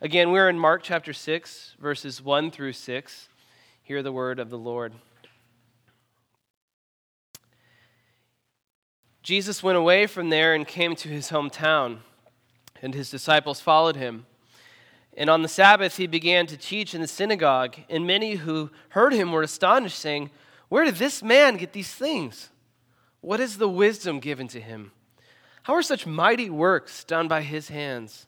Again, we're in Mark chapter 6, verses 1 through 6. Hear the word of the Lord. Jesus went away from there and came to his hometown, and his disciples followed him. And on the Sabbath, he began to teach in the synagogue, and many who heard him were astonished, saying, Where did this man get these things? What is the wisdom given to him? How are such mighty works done by his hands?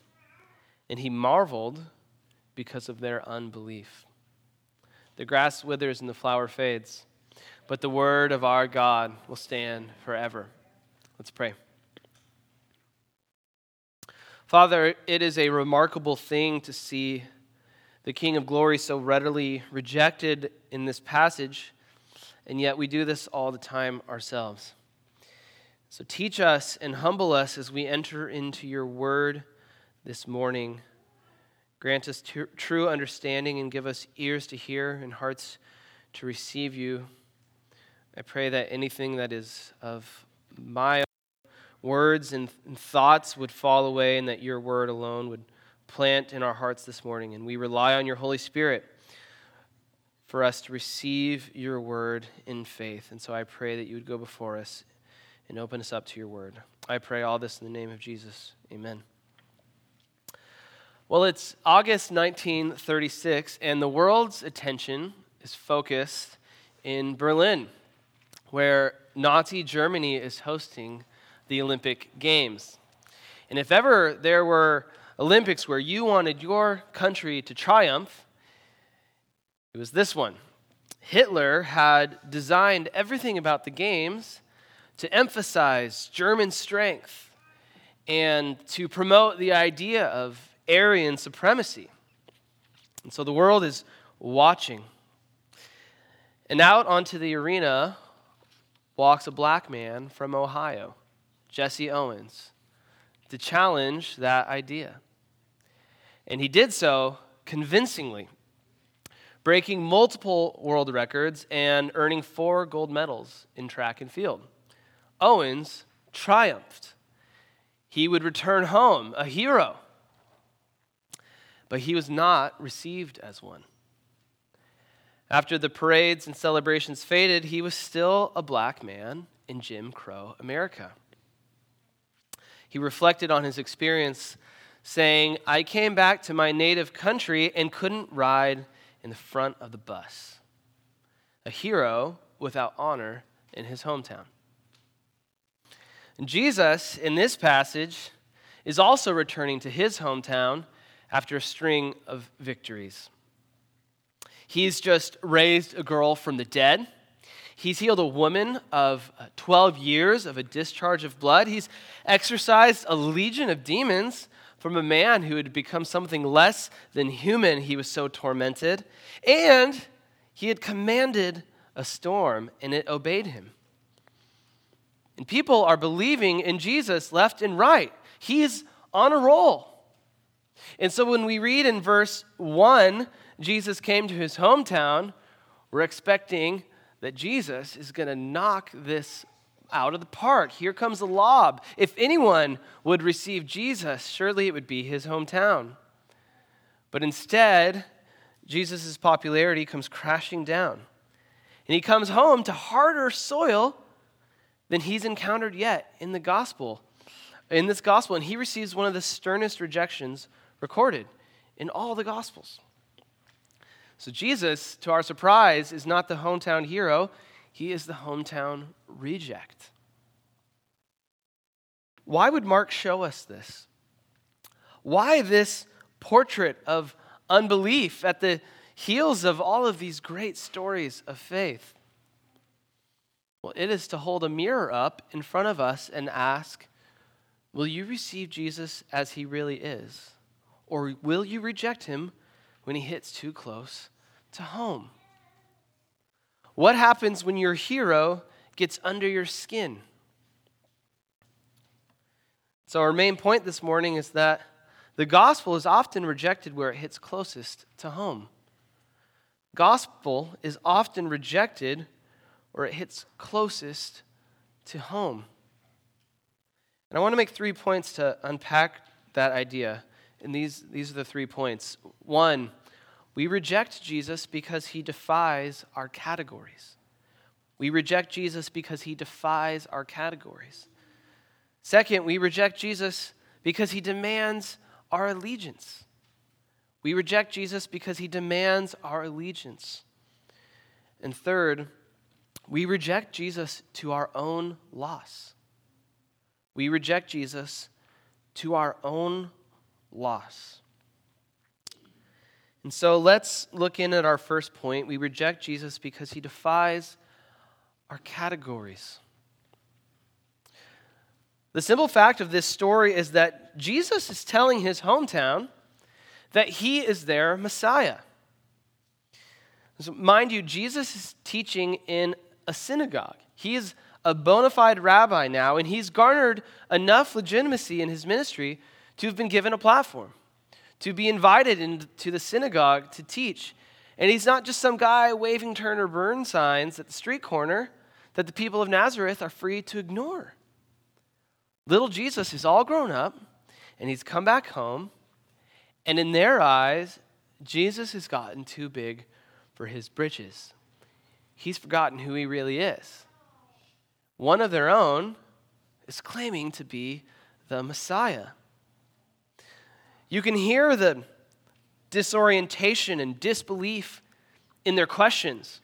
and he marveled because of their unbelief. The grass withers and the flower fades, but the word of our God will stand forever. Let's pray. Father, it is a remarkable thing to see the King of Glory so readily rejected in this passage, and yet we do this all the time ourselves. So teach us and humble us as we enter into your word this morning. Grant us true understanding and give us ears to hear and hearts to receive you. I pray that anything that is of my words and, and thoughts would fall away and that your word alone would plant in our hearts this morning. And we rely on your Holy Spirit for us to receive your word in faith. And so I pray that you would go before us and open us up to your word. I pray all this in the name of Jesus. Amen. Well, it's August 1936, and the world's attention is focused in Berlin, where Nazi Germany is hosting the Olympic Games. And if ever there were Olympics where you wanted your country to triumph, it was this one. Hitler had designed everything about the Games to emphasize German strength and to promote the idea of Aryan supremacy. And so the world is watching. And out onto the arena walks a black man from Ohio, Jesse Owens, to challenge that idea. And he did so convincingly, breaking multiple world records and earning four gold medals in track and field. Owens triumphed. He would return home a hero but he was not received as one. After the parades and celebrations faded, he was still a black man in Jim Crow America. He reflected on his experience, saying, I came back to my native country and couldn't ride in the front of the bus. A hero without honor in his hometown. Jesus, in this passage, is also returning to his hometown after a string of victories. He's just raised a girl from the dead. He's healed a woman of uh, 12 years of a discharge of blood. He's exorcised a legion of demons from a man who had become something less than human. He was so tormented. And he had commanded a storm, and it obeyed him. And people are believing in Jesus left and right. He's on a roll. And so when we read in verse 1, Jesus came to his hometown, we're expecting that Jesus is going to knock this out of the park. Here comes the lob. If anyone would receive Jesus, surely it would be his hometown. But instead, Jesus' popularity comes crashing down. And he comes home to harder soil than he's encountered yet in the gospel. In this gospel, and he receives one of the sternest rejections recorded in all the Gospels. So, Jesus, to our surprise, is not the hometown hero, he is the hometown reject. Why would Mark show us this? Why this portrait of unbelief at the heels of all of these great stories of faith? Well, it is to hold a mirror up in front of us and ask, Will you receive Jesus as he really is? Or will you reject him when he hits too close to home? What happens when your hero gets under your skin? So, our main point this morning is that the gospel is often rejected where it hits closest to home. Gospel is often rejected where it hits closest to home. And I want to make three points to unpack that idea. And these, these are the three points. One, we reject Jesus because he defies our categories. We reject Jesus because he defies our categories. Second, we reject Jesus because he demands our allegiance. We reject Jesus because he demands our allegiance. And third, we reject Jesus to our own loss. We reject Jesus to our own loss. And so let's look in at our first point. We reject Jesus because he defies our categories. The simple fact of this story is that Jesus is telling his hometown that he is their Messiah. So mind you, Jesus is teaching in a synagogue. He is a bona fide rabbi now, and he's garnered enough legitimacy in his ministry to have been given a platform, to be invited into the synagogue to teach. And he's not just some guy waving turn or burn signs at the street corner that the people of Nazareth are free to ignore. Little Jesus is all grown up, and he's come back home, and in their eyes, Jesus has gotten too big for his britches. He's forgotten who he really is. One of their own is claiming to be the Messiah. You can hear the disorientation and disbelief in their questions.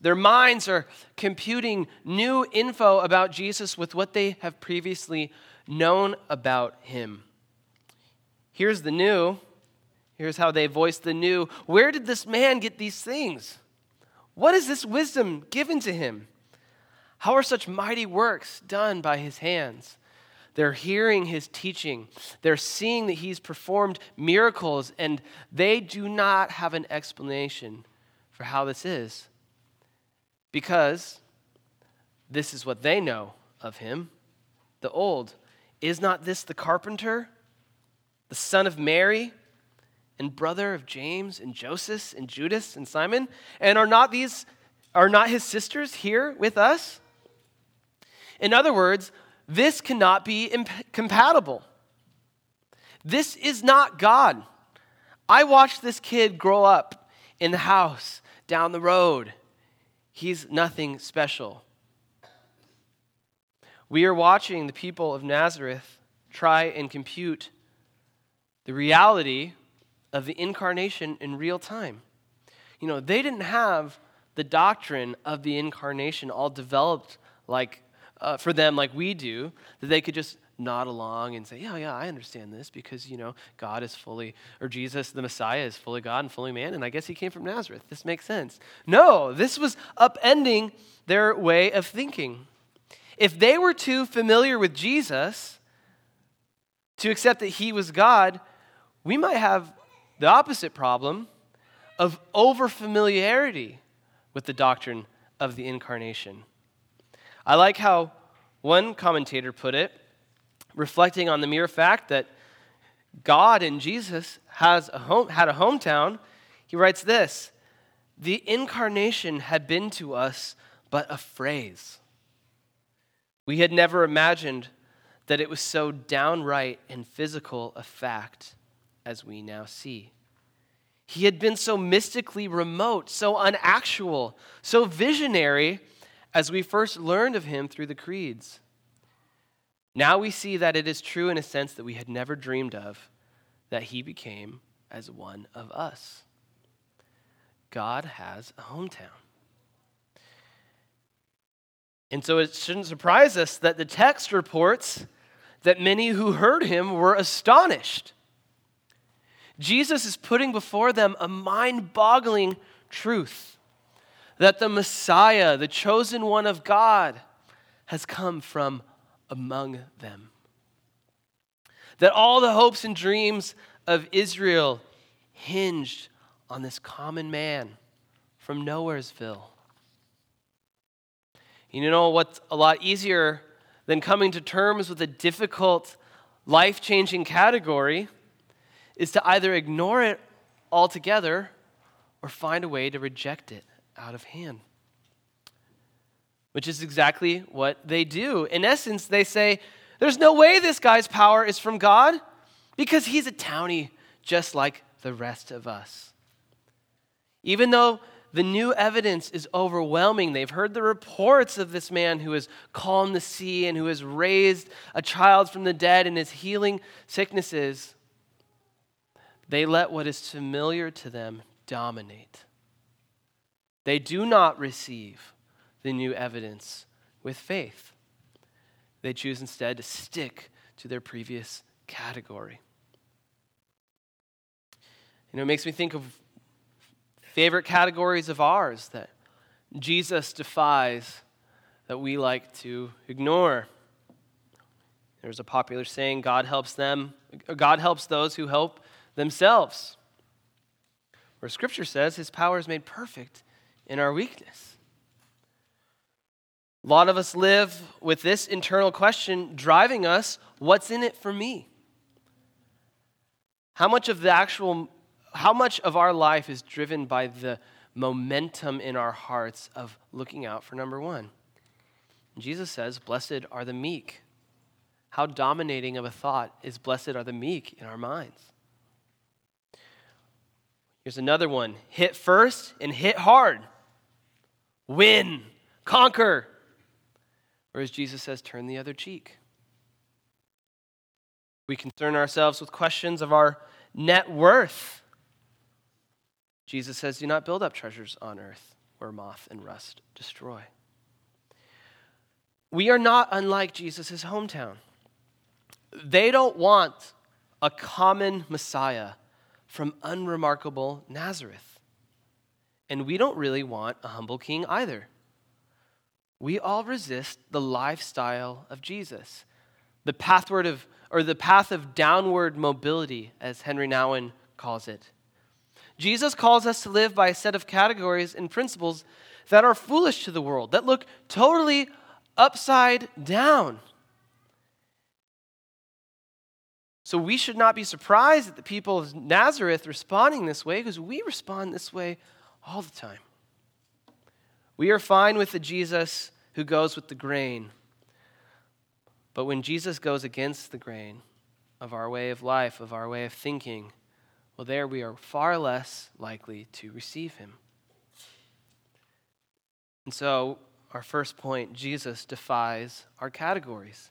Their minds are computing new info about Jesus with what they have previously known about him. Here's the new. Here's how they voice the new. Where did this man get these things? What is this wisdom given to him? How are such mighty works done by his hands? They're hearing his teaching. They're seeing that he's performed miracles, and they do not have an explanation for how this is because this is what they know of him, the old. Is not this the carpenter, the son of Mary, and brother of James and Joseph and Judas and Simon? And are not these are not his sisters here with us? In other words, this cannot be imp- compatible. This is not God. I watched this kid grow up in the house down the road He's nothing special. We are watching the people of Nazareth try and compute the reality of the incarnation in real time. You know, they didn't have the doctrine of the incarnation all developed like uh, for them like we do that they could just nod along and say, Yeah, yeah, I understand this because, you know, God is fully, or Jesus, the Messiah, is fully God and fully man, and I guess he came from Nazareth. This makes sense. No, this was upending their way of thinking. If they were too familiar with Jesus to accept that he was God, we might have the opposite problem of overfamiliarity with the doctrine of the incarnation. I like how one commentator put it reflecting on the mere fact that God and Jesus has a home, had a hometown, he writes this The incarnation had been to us but a phrase. We had never imagined that it was so downright and physical a fact as we now see. He had been so mystically remote, so unactual, so visionary as we first learned of him through the creeds. Now we see that it is true in a sense that we had never dreamed of, that he became as one of us. God has a hometown. And so it shouldn't surprise us that the text reports that many who heard him were astonished. Jesus is putting before them a mind boggling truth that the Messiah, the chosen one of God, has come from among them. That all the hopes and dreams of Israel hinged on this common man from Nowheresville. You know what's a lot easier than coming to terms with a difficult, life changing category is to either ignore it altogether or find a way to reject it out of hand. Which is exactly what they do. In essence, they say, There's no way this guy's power is from God because he's a townie just like the rest of us. Even though the new evidence is overwhelming. They've heard the reports of this man who has calmed the sea and who has raised a child from the dead and is healing sicknesses. They let what is familiar to them dominate. They do not receive the new evidence with faith. They choose instead to stick to their previous category. You know, it makes me think of favorite categories of ours that Jesus defies that we like to ignore. There's a popular saying God helps them, God helps those who help themselves. Where scripture says his power is made perfect in our weakness. A lot of us live with this internal question driving us what's in it for me? How much of the actual how much of our life is driven by the momentum in our hearts of looking out for number one? Jesus says, Blessed are the meek. How dominating of a thought is blessed are the meek in our minds? Here's another one hit first and hit hard. Win, conquer. Whereas Jesus says, turn the other cheek. We concern ourselves with questions of our net worth. Jesus says, Do not build up treasures on earth where moth and rust destroy. We are not unlike Jesus' hometown. They don't want a common Messiah from unremarkable Nazareth. And we don't really want a humble king either. We all resist the lifestyle of Jesus, the pathward of, or the path of downward mobility, as Henri Nouwen calls it. Jesus calls us to live by a set of categories and principles that are foolish to the world, that look totally upside down. So we should not be surprised at the people of Nazareth responding this way because we respond this way all the time. We are fine with the Jesus who goes with the grain. But when Jesus goes against the grain of our way of life, of our way of thinking, well, there we are far less likely to receive him. And so, our first point Jesus defies our categories.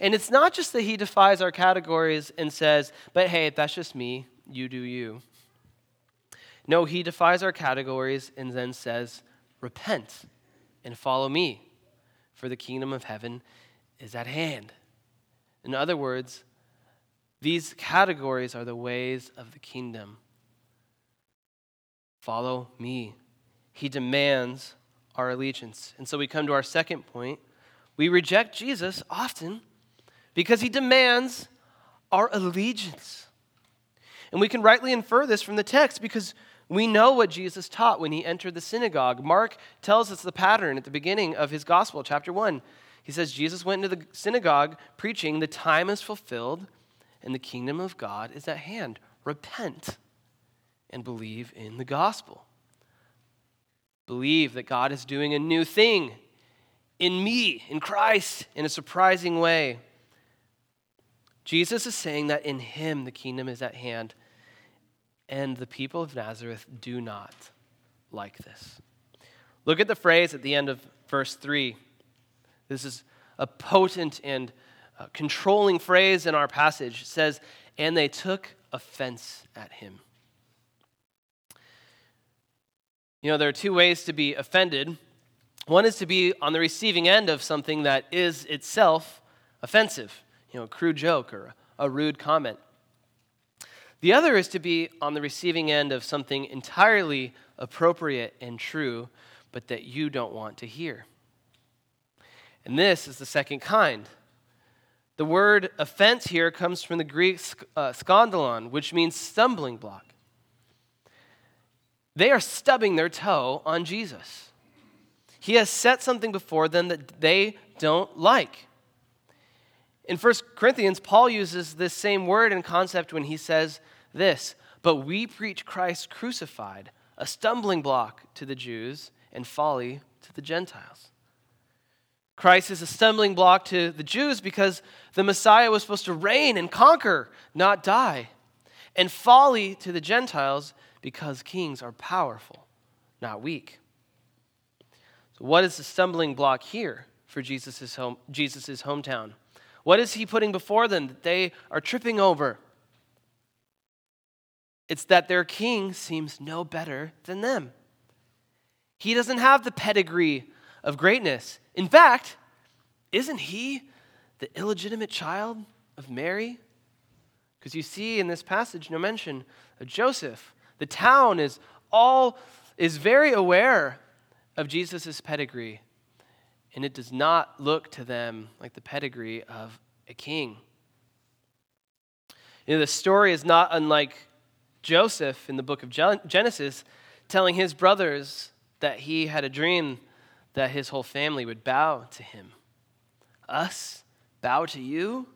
And it's not just that he defies our categories and says, but hey, that's just me, you do you. No, he defies our categories and then says, repent and follow me, for the kingdom of heaven is at hand. In other words, these categories are the ways of the kingdom. Follow me. He demands our allegiance. And so we come to our second point. We reject Jesus often because he demands our allegiance. And we can rightly infer this from the text because we know what Jesus taught when he entered the synagogue. Mark tells us the pattern at the beginning of his gospel, chapter 1. He says, Jesus went into the synagogue preaching, The time is fulfilled and the kingdom of God is at hand. Repent and believe in the gospel. Believe that God is doing a new thing in me, in Christ, in a surprising way. Jesus is saying that in him the kingdom is at hand, and the people of Nazareth do not like this. Look at the phrase at the end of verse 3. This is a potent and uh, controlling phrase in our passage. It says, And they took offense at him. You know, there are two ways to be offended. One is to be on the receiving end of something that is itself offensive, you know, a crude joke or a rude comment. The other is to be on the receiving end of something entirely appropriate and true, but that you don't want to hear. And this is the second kind. The word offense here comes from the Greek uh, skandalon, which means stumbling block. they are stubbing their toe on Jesus. He has set something before them that they don't like. In 1 Corinthians, Paul uses this same word and concept when he says this But we preach Christ crucified, a stumbling block to the Jews and folly to the Gentiles. Christ is a stumbling block to the Jews because the Messiah was supposed to reign and conquer, not die. And folly to the Gentiles because kings are powerful, not weak. So, what is the stumbling block here for Jesus' home, Jesus's hometown? What is he putting before them that they are tripping over? It's that their king seems no better than them. He doesn't have the pedigree of greatness. In fact, isn't he the illegitimate child of Mary? Because you see in this passage no mention of Joseph. The town is all is very aware of Jesus' pedigree, and it does not look to them like the pedigree of a king. You know, the story is not unlike Joseph in the book of Genesis telling his brothers that he had a dream that his whole family would bow to him. Us bow to you?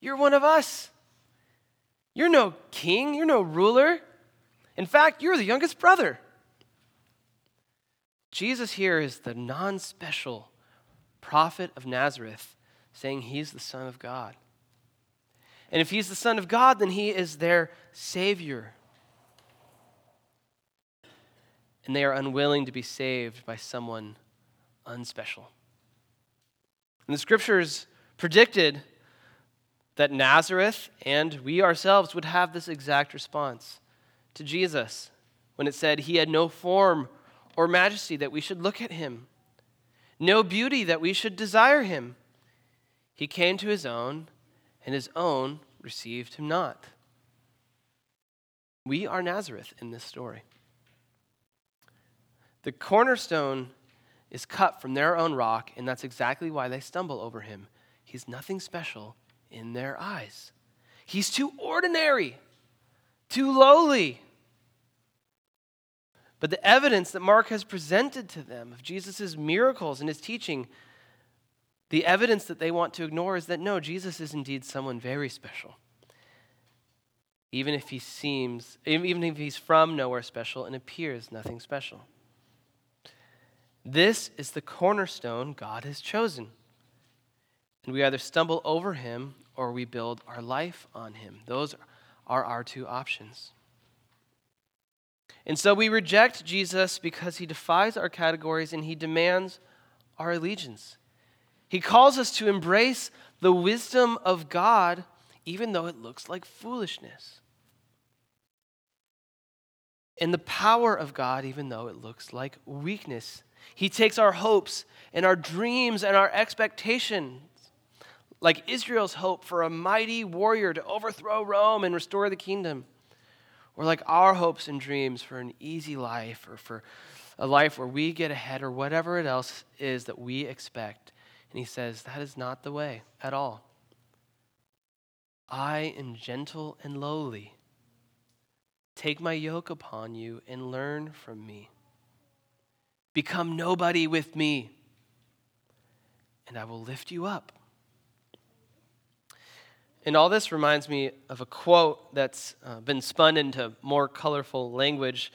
You're one of us. You're no king, you're no ruler. In fact, you're the youngest brother. Jesus here is the non special prophet of Nazareth saying he's the Son of God. And if he's the Son of God, then he is their Savior. And they are unwilling to be saved by someone unspecial. And the scriptures predicted that Nazareth and we ourselves would have this exact response to Jesus when it said he had no form or majesty that we should look at him, no beauty that we should desire him. He came to his own, and his own received him not. We are Nazareth in this story. The cornerstone is cut from their own rock, and that's exactly why they stumble over him. He's nothing special in their eyes. He's too ordinary, too lowly. But the evidence that Mark has presented to them of Jesus' miracles and his teaching, the evidence that they want to ignore is that no, Jesus is indeed someone very special. Even if he seems, even if he's from nowhere special and appears nothing special. This is the cornerstone God has chosen. And we either stumble over him or we build our life on him. Those are our two options. And so we reject Jesus because he defies our categories and he demands our allegiance. He calls us to embrace the wisdom of God, even though it looks like foolishness. And the power of God, even though it looks like weakness. He takes our hopes and our dreams and our expectations, like Israel's hope for a mighty warrior to overthrow Rome and restore the kingdom, or like our hopes and dreams for an easy life or for a life where we get ahead or whatever it else is that we expect. And he says, that is not the way at all. I am gentle and lowly. Take my yoke upon you and learn from me. Become nobody with me, and I will lift you up. And all this reminds me of a quote that's uh, been spun into more colorful language,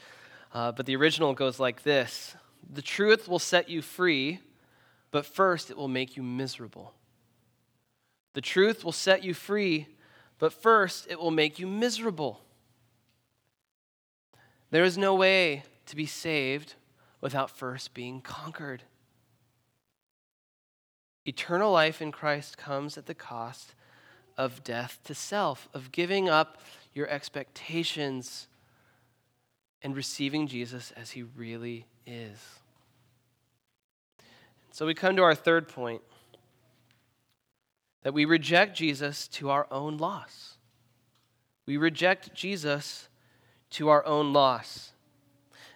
uh, but the original goes like this The truth will set you free, but first it will make you miserable. The truth will set you free, but first it will make you miserable. There is no way to be saved without first being conquered. Eternal life in Christ comes at the cost of death to self, of giving up your expectations and receiving Jesus as he really is. So we come to our third point that we reject Jesus to our own loss. We reject Jesus to our own loss.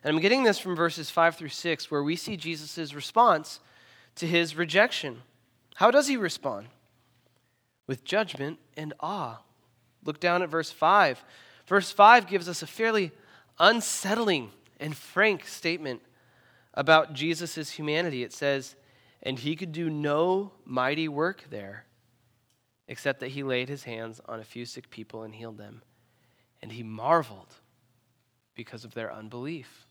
And I'm getting this from verses 5 through 6, where we see Jesus' response to his rejection. How does he respond? With judgment and awe. Look down at verse 5. Verse 5 gives us a fairly unsettling and frank statement about Jesus' humanity. It says, And he could do no mighty work there, except that he laid his hands on a few sick people and healed them. And he marveled because of their unbelief.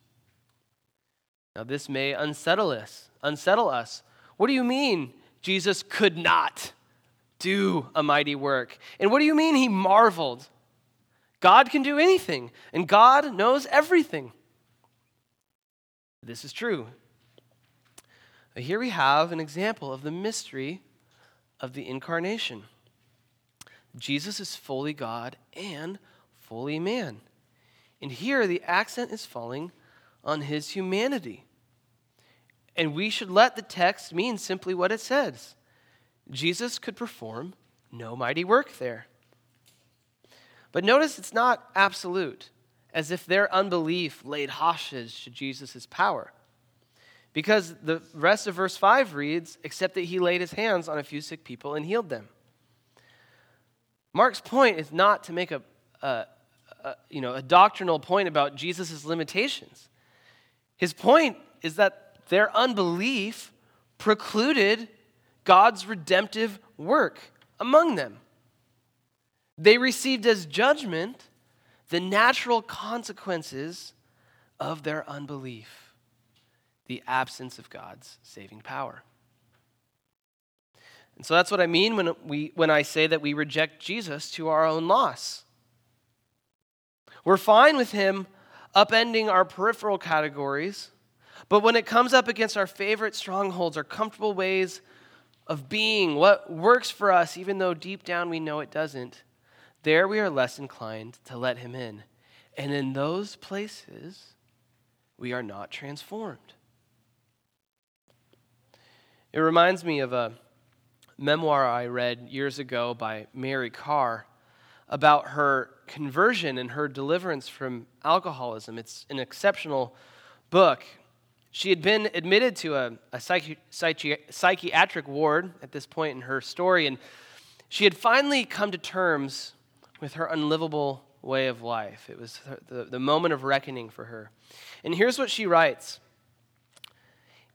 Now, this may unsettle us. Unsettle us. What do you mean Jesus could not do a mighty work? And what do you mean he marveled? God can do anything, and God knows everything. This is true. Here we have an example of the mystery of the incarnation. Jesus is fully God and fully man. And here the accent is falling on his humanity. And we should let the text mean simply what it says Jesus could perform no mighty work there. But notice it's not absolute, as if their unbelief laid hostage to Jesus' power. Because the rest of verse 5 reads, except that he laid his hands on a few sick people and healed them. Mark's point is not to make a, a, a you know, a doctrinal point about Jesus' limitations. His point is that their unbelief precluded God's redemptive work among them. They received as judgment the natural consequences of their unbelief, the absence of God's saving power. And so that's what I mean when, we, when I say that we reject Jesus to our own loss. We're fine with him upending our peripheral categories, but when it comes up against our favorite strongholds, our comfortable ways of being, what works for us, even though deep down we know it doesn't, there we are less inclined to let him in. And in those places, we are not transformed. It reminds me of a memoir I read years ago by Mary Karr about her conversion and her deliverance from alcoholism. It's an exceptional book. She had been admitted to a, a psychi- psychi- psychiatric ward at this point in her story, and she had finally come to terms with her unlivable way of life. It was the, the moment of reckoning for her. And here's what she writes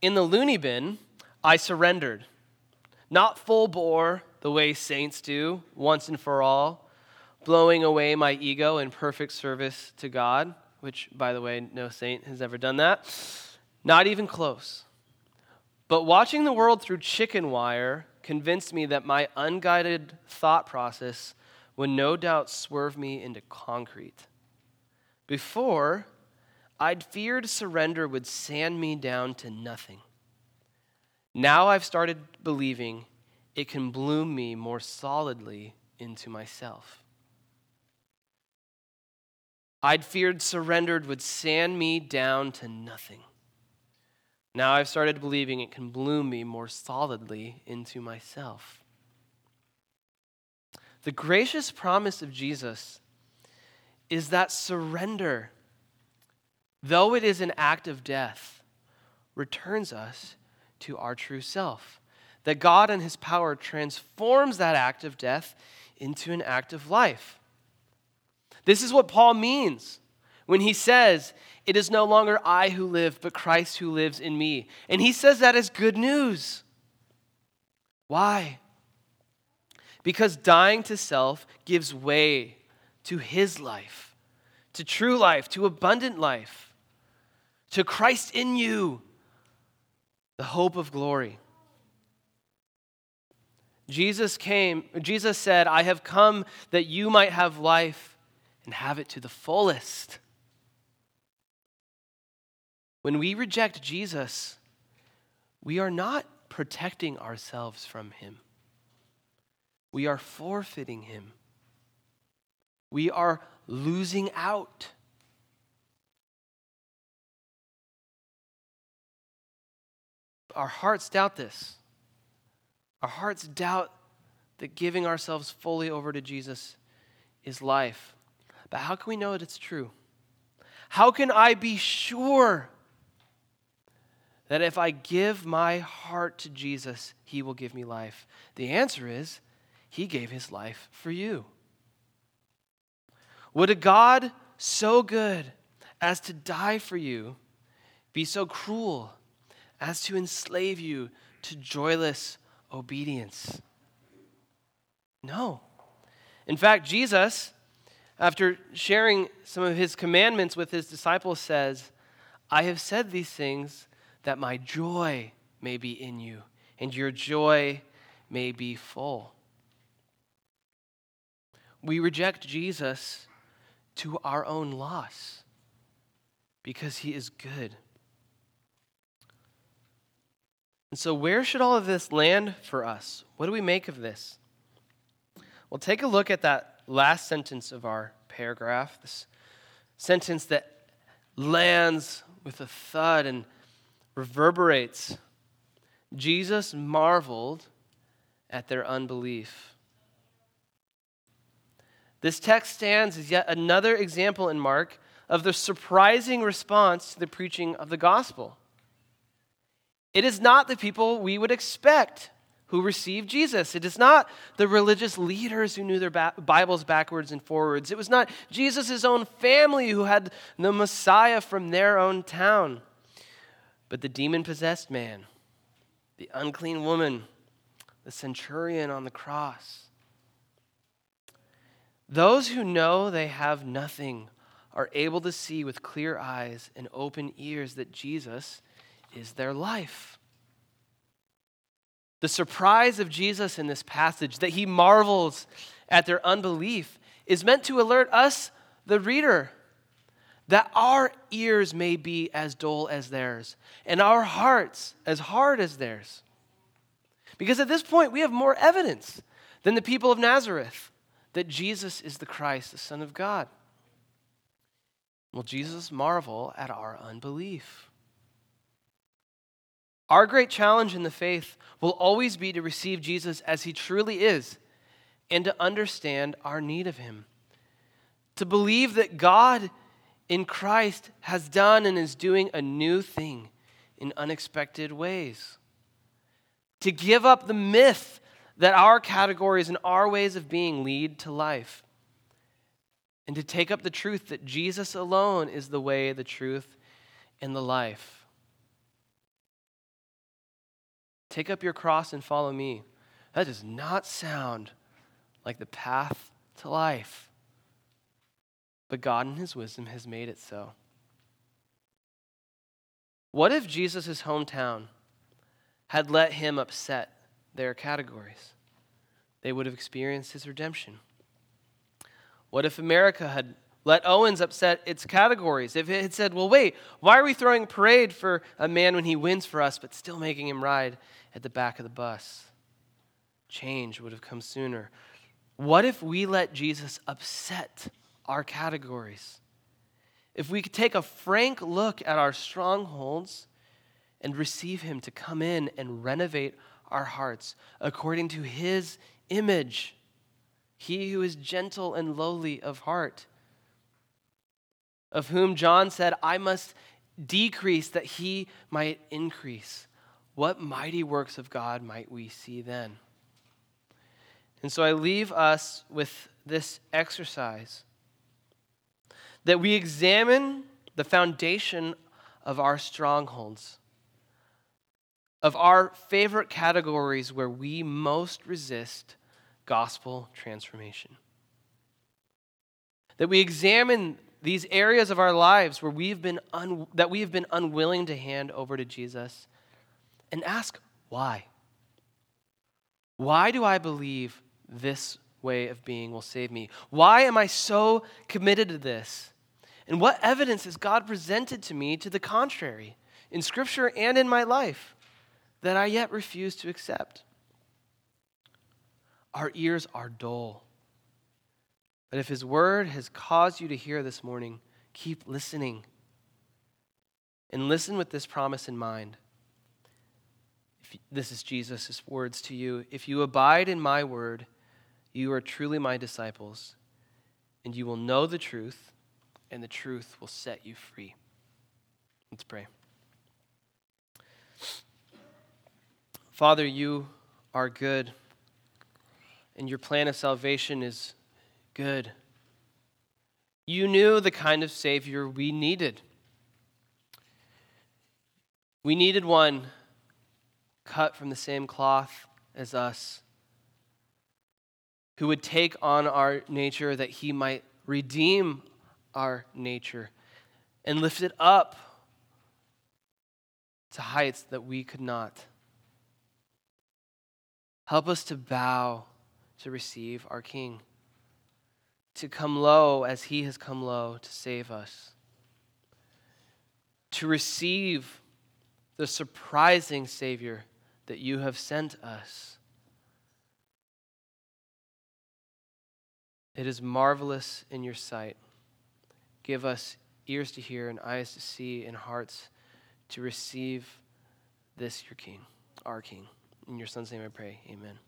In the loony bin, I surrendered, not full bore the way saints do, once and for all, blowing away my ego in perfect service to God, which, by the way, no saint has ever done that. Not even close. But watching the world through chicken wire convinced me that my unguided thought process would no doubt swerve me into concrete. Before, I'd feared surrender would sand me down to nothing. Now I've started believing it can bloom me more solidly into myself. I'd feared surrendered would sand me down to nothing. Now I've started believing it can bloom me more solidly into myself. The gracious promise of Jesus is that surrender, though it is an act of death, returns us to our true self. That God and His power transforms that act of death into an act of life. This is what Paul means when he says, It is no longer I who live, but Christ who lives in me. And he says that as good news. Why? Because dying to self gives way to his life, to true life, to abundant life, to Christ in you, the hope of glory. Jesus came, Jesus said, I have come that you might have life and have it to the fullest. When we reject Jesus, we are not protecting ourselves from him we are forfeiting him. We are losing out. Our hearts doubt this. Our hearts doubt that giving ourselves fully over to Jesus is life. But how can we know that it's true? How can I be sure that if I give my heart to Jesus, he will give me life? The answer is he gave his life for you. Would a God so good as to die for you, be so cruel as to enslave you to joyless obedience? No. In fact, Jesus, after sharing some of his commandments with his disciples, says, I have said these things that my joy may be in you and your joy may be full. We reject Jesus to our own loss because he is good. And so, where should all of this land for us? What do we make of this? Well, take a look at that last sentence of our paragraph, this sentence that lands with a thud and reverberates. Jesus marveled at their unbelief. This text stands as yet another example in Mark of the surprising response to the preaching of the gospel. It is not the people we would expect who received Jesus. It is not the religious leaders who knew their Bibles backwards and forwards. It was not Jesus' own family who had the Messiah from their own town, but the demon possessed man, the unclean woman, the centurion on the cross. Those who know they have nothing are able to see with clear eyes and open ears that Jesus is their life. The surprise of Jesus in this passage, that he marvels at their unbelief, is meant to alert us, the reader, that our ears may be as dull as theirs, and our hearts as hard as theirs. Because at this point, we have more evidence than the people of Nazareth that Jesus is the Christ, the Son of God. Will Jesus marvel at our unbelief? Our great challenge in the faith will always be to receive Jesus as he truly is and to understand our need of him. To believe that God in Christ has done and is doing a new thing in unexpected ways. To give up the myth that our categories and our ways of being lead to life. And to take up the truth that Jesus alone is the way, the truth, and the life. Take up your cross and follow me. That does not sound like the path to life. But God, in His wisdom, has made it so. What if Jesus' hometown had let him upset their categories, they would have experienced his redemption. What if America had let Owens upset its categories? If it had said, well, wait, why are we throwing a parade for a man when he wins for us, but still making him ride at the back of the bus? Change would have come sooner. What if we let Jesus upset our categories? If we could take a frank look at our strongholds and receive Him to come in and renovate our hearts according to his image. He who is gentle and lowly of heart, of whom John said, I must decrease that he might increase. What mighty works of God might we see then? And so I leave us with this exercise that we examine the foundation of our strongholds of our favorite categories where we most resist gospel transformation. That we examine these areas of our lives where we've been un- that we have been unwilling to hand over to Jesus and ask why. Why do I believe this way of being will save me? Why am I so committed to this? And what evidence has God presented to me to the contrary in Scripture and in my life? that I yet refuse to accept. Our ears are dull. But if His word has caused you to hear this morning, keep listening. And listen with this promise in mind. If, this is Jesus' words to you. If you abide in my word, you are truly my disciples, and you will know the truth, and the truth will set you free. Let's pray. Father, you are good, and your plan of salvation is good. You knew the kind of Savior we needed. We needed one cut from the same cloth as us, who would take on our nature that he might redeem our nature and lift it up to heights that we could not. Help us to bow to receive our King, to come low as he has come low to save us, to receive the surprising Savior that you have sent us. It is marvelous in your sight. Give us ears to hear and eyes to see and hearts to receive this, your King, our King. In your Son's name I pray. Amen.